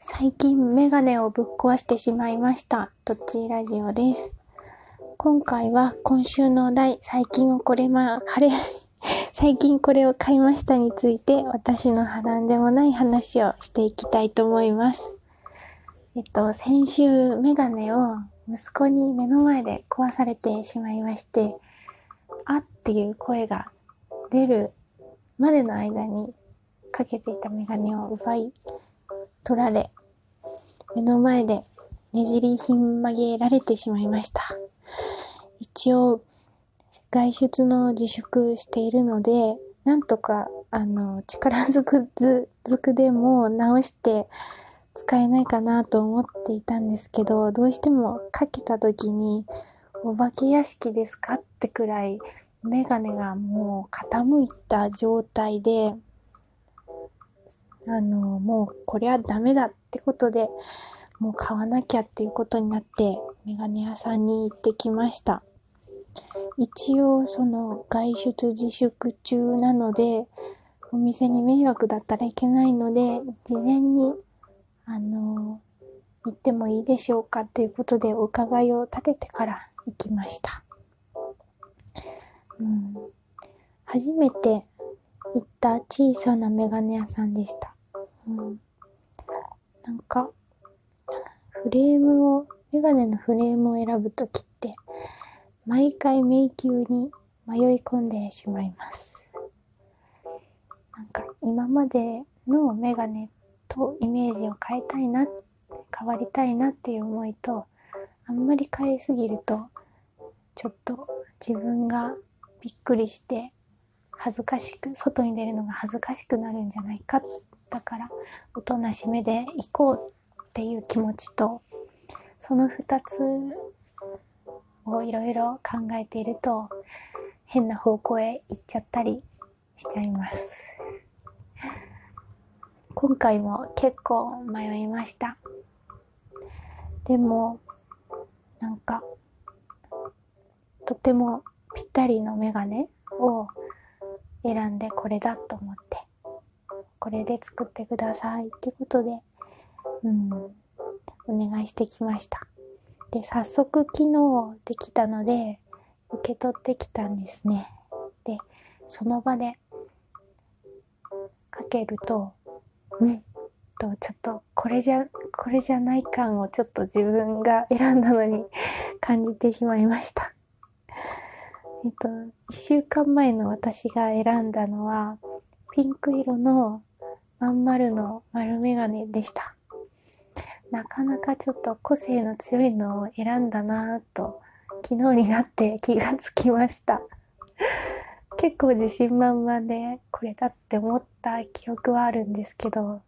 最近メガネをぶっ壊してしまいました。どっちラジオです。今回は今週のお題、最近をこれま、カレー、最近これを買いましたについて私の波乱でもない話をしていきたいと思います。えっと、先週メガネを息子に目の前で壊されてしまいまして、あっていう声が出るまでの間にかけていたメガネを奪い、取られ、目の前でねじりひん曲げられてしまいました。一応、外出の自粛しているので、なんとか、あの、力ずくず、ずくでも直して使えないかなと思っていたんですけど、どうしてもかけた時に、お化け屋敷ですかってくらい、メガネがもう傾いた状態で、あの、もうこれはダメだってことで、もう買わなきゃっていうことになって、メガネ屋さんに行ってきました。一応、その外出自粛中なので、お店に迷惑だったらいけないので、事前に、あの、行ってもいいでしょうかっていうことでお伺いを立ててから行きました。うん、初めて行った小さなメガネ屋さんでした。うん。なんか、フレームを、メガネのフレームを選ぶときって、毎回迷宮に迷い込んでしまいます。なんか、今までのメガネとイメージを変えたいな、変わりたいなっていう思いと、あんまり変えすぎると、ちょっと自分がびっくりして恥ずかしく外に出るのが恥ずかしくなるんじゃないかだからおとなしめで行こうっていう気持ちとその2つをいろいろ考えていると変な方向へ行っちゃったりしちゃいます。今回も結構迷いました。でもなんかとてもぴったりのメガネを選んでこれだと思って。これで作ってくださいってことで、うん、お願いしてきました。で、早速昨日できたので、受け取ってきたんですね。で、その場でかけると、うんと、ちょっとこれじゃ、これじゃない感をちょっと自分が選んだのに 感じてしまいました。えっと、一週間前の私が選んだのは、ピンク色のまん丸の丸メガネでした。なかなかちょっと個性の強いのを選んだなぁと、昨日になって気がつきました。結構自信満々でこれだって思った記憶はあるんですけど、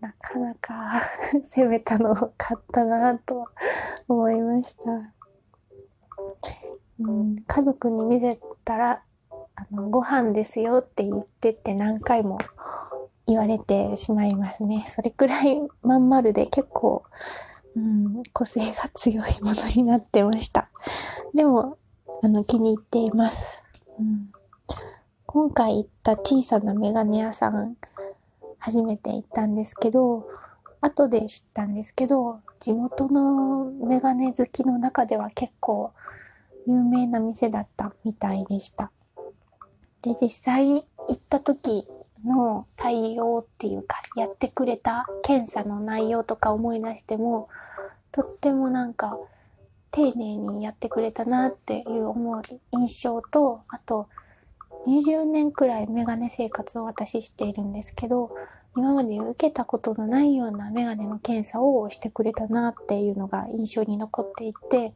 なかなか 攻めたのを買ったなぁと思いました。うん、家族に見せたら、あの、ご飯ですよって言ってって何回も言われてしまいますね。それくらいまん丸で結構、うん、個性が強いものになってました。でも、あの、気に入っています。うん、今回行った小さなメガネ屋さん、初めて行ったんですけど、後で知ったんですけど、地元のメガネ好きの中では結構有名な店だったみたいでした。で、実際行った時の対応っていうか、やってくれた検査の内容とか思い出しても、とってもなんか、丁寧にやってくれたなっていう思う印象と、あと、20年くらいメガネ生活を私しているんですけど、今まで受けたことのないようなメガネの検査をしてくれたなっていうのが印象に残っていて、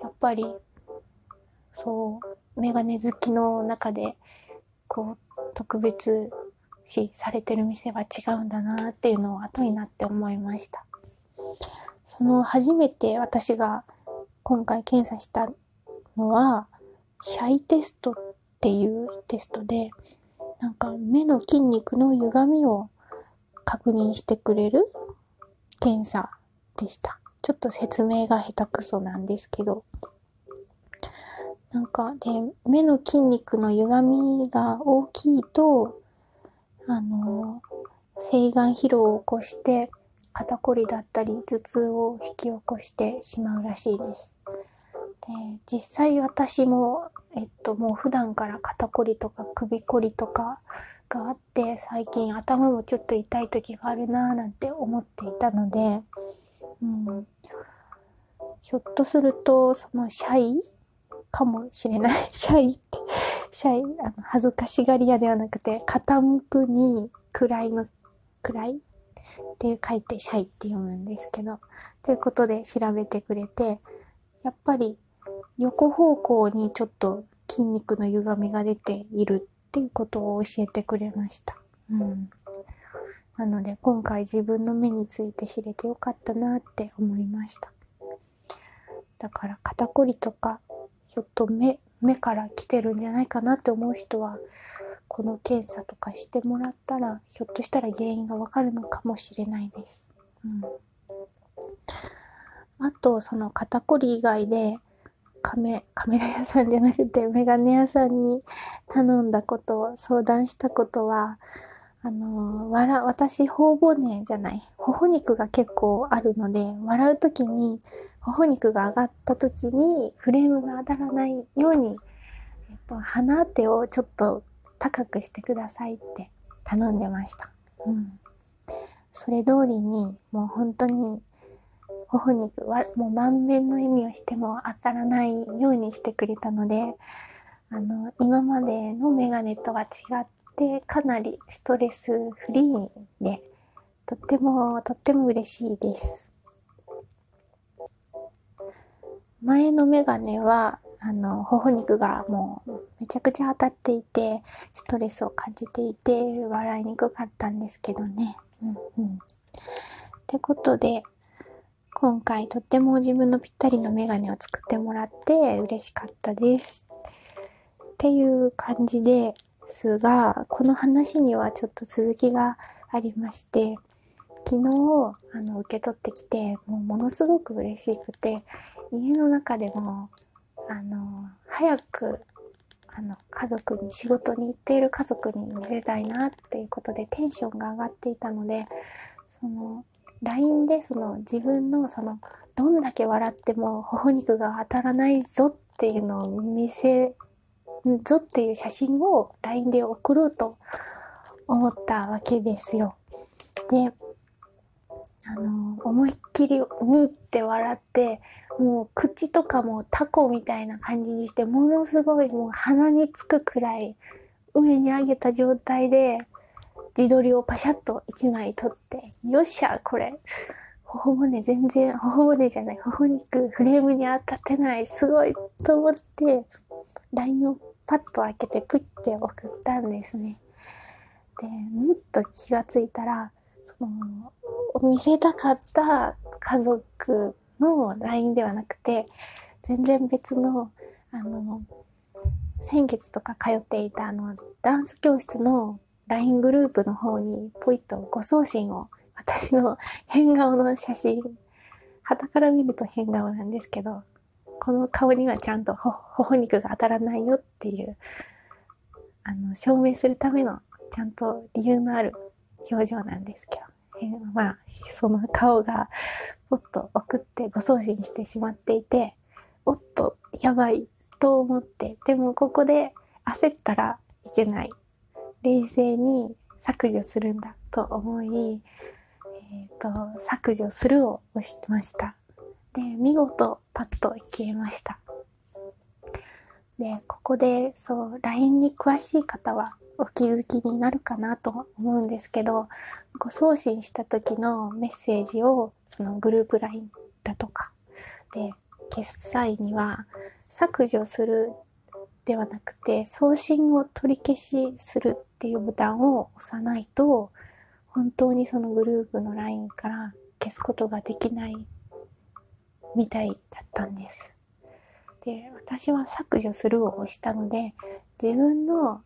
やっぱりそう、メガネ好きの中で、こう、特別視されてる店は違うんだなっていうのを後になって思いました。その初めて私が今回検査したのは、シャイテストっていうテストで、なんか目の筋肉の歪みを確認してくれる検査でした。ちょっと説明が下手くそなんですけど。なんか、で、目の筋肉の歪みが大きいと、あの、青眼疲労を起こして、肩こりだったり頭痛を引き起こしてしまうらしいです。で実際私も、えっと、もう普段から肩こりとか首こりとかがあって最近頭もちょっと痛い時があるなぁなんて思っていたので、うん、ひょっとするとそのシャイ？かもしれない。シャイって、シャイ、あの恥ずかしがり屋ではなくて、傾くに位の位って書いてシャイって読むんですけど、ということで調べてくれて、やっぱり横方向にちょっと筋肉の歪みが出ているっていうことを教えてくれました。うん。なので今回自分の目について知れてよかったなって思いました。だから肩こりとかひょっと目目から来てるんじゃないかなって思う人はこの検査とかしてもらったらひょっとしたら原因がわかるのかもしれないです。うん、あとその肩こり以外でカメカメラ屋さんじゃなくてメガネ屋さんに頼んだことを相談したことはあの、笑、私、頬骨じゃない、頬肉が結構あるので、笑うときに、頬肉が上がったときに、フレームが当たらないように、えっと、鼻当てをちょっと高くしてくださいって頼んでました。うん。それ通りに、もう本当に、頬肉は、もう満面の意味をしても当たらないようにしてくれたので、あの、今までのメガネとは違っで、かなりストレスフリーで、とっても、とっても嬉しいです。前のメガネは、あの、頬肉がもうめちゃくちゃ当たっていて、ストレスを感じていて、笑いにくかったんですけどね。うんうん。ってことで、今回とっても自分のぴったりのメガネを作ってもらって嬉しかったです。っていう感じで、すが、この話にはちょっと続きがありまして、昨日、あの、受け取ってきて、もうものすごく嬉しくて、家の中でも、あの、早く、あの、家族に、仕事に行っている家族に見せたいなっていうことでテンションが上がっていたので、その、LINE でその自分のその、どんだけ笑っても頬肉が当たらないぞっていうのを見せぞっていう写真を LINE で送ろうと思ったわけですよ。で、あの、思いっきりにって笑って、もう口とかもタコみたいな感じにして、ものすごいもう鼻につくくらい上に上げた状態で自撮りをパシャッと1枚撮って、よっしゃ、これ。頬骨全然、頬骨じゃない、頬肉フレームに当たってない、すごいと思って、LINE をパッと開けてプッて送ったんですね。で、もっと気がついたら、その、見せたかった家族の LINE ではなくて、全然別の、あの、先月とか通っていたあの、ダンス教室の LINE グループの方にポイッとご送信を、私の変顔の写真、旗から見ると変顔なんですけど、この顔にはちゃんと頬肉が当たらないよっていう、あの、証明するためのちゃんと理由のある表情なんですけど、えー、まあ、その顔がポッと送ってご送信してしまっていて、おっと、やばいと思って、でもここで焦ったらいけない。冷静に削除するんだと思い、えっ、ー、と、削除するを押しました。で、見事パッと消えました。で、ここで、そう、LINE に詳しい方はお気づきになるかなと思うんですけど、ご送信した時のメッセージを、そのグループ LINE だとか、で、消す際には、削除するではなくて、送信を取り消しするっていうボタンを押さないと、本当にそのグループの LINE から消すことができないみたいだったんです。で、私は削除するを押したので、自分の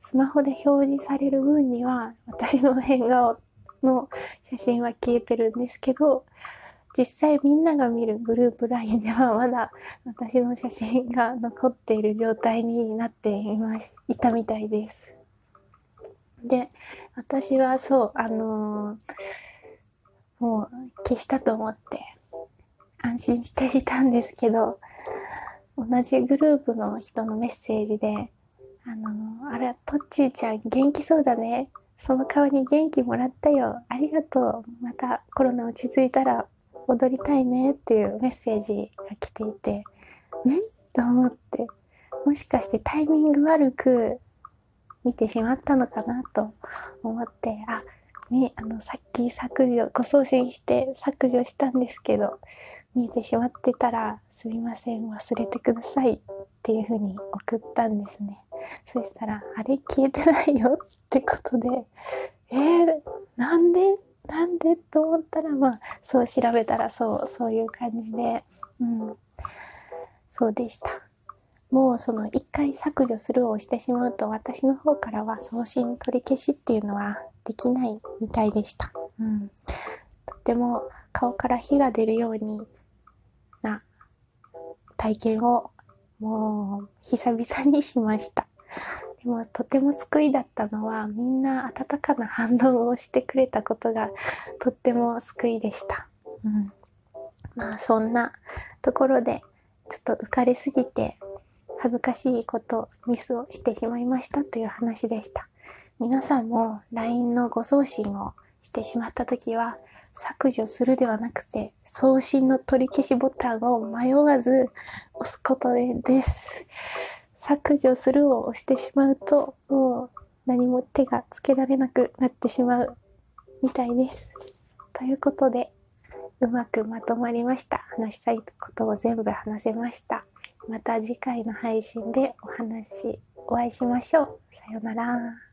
スマホで表示される分には、私の変顔の写真は消えてるんですけど、実際みんなが見るグループ LINE ではまだ私の写真が残っている状態になっていまし、いたみたいです。で、私はそう、あのーもう消したと思って安心していたんですけど、同じグループの人のメッセージで、あの、あれ、トッチーちゃん元気そうだね。その代わりに元気もらったよ。ありがとう。またコロナ落ち着いたら踊りたいねっていうメッセージが来ていて、んと思って、もしかしてタイミング悪く見てしまったのかなと思って、あ、ね、あの、さっき削除、ご送信して削除したんですけど、見えてしまってたら、すみません、忘れてくださいっていうふうに送ったんですね。そしたら、あれ消えてないよってことで、えー、なんでなんでと思ったら、まあ、そう調べたらそう、そういう感じで、うん、そうでした。もうその一回削除するを押してしまうと私の方からは送信取り消しっていうのはできないみたいでした。うん。とっても顔から火が出るようにな体験をもう久々にしました。でもとても救いだったのはみんな温かな反応をしてくれたことがとっても救いでした。うん、まあそんなところでちょっと浮かれすぎて恥ずかしいこと、ミスをしてしまいましたという話でした。皆さんも LINE のご送信をしてしまった時は、削除するではなくて、送信の取り消しボタンを迷わず押すことです。削除するを押してしまうと、もう何も手がつけられなくなってしまうみたいです。ということで、うまくまとまりました。話したいことを全部話せました。また次回の配信でお話、お会いしましょう。さようなら。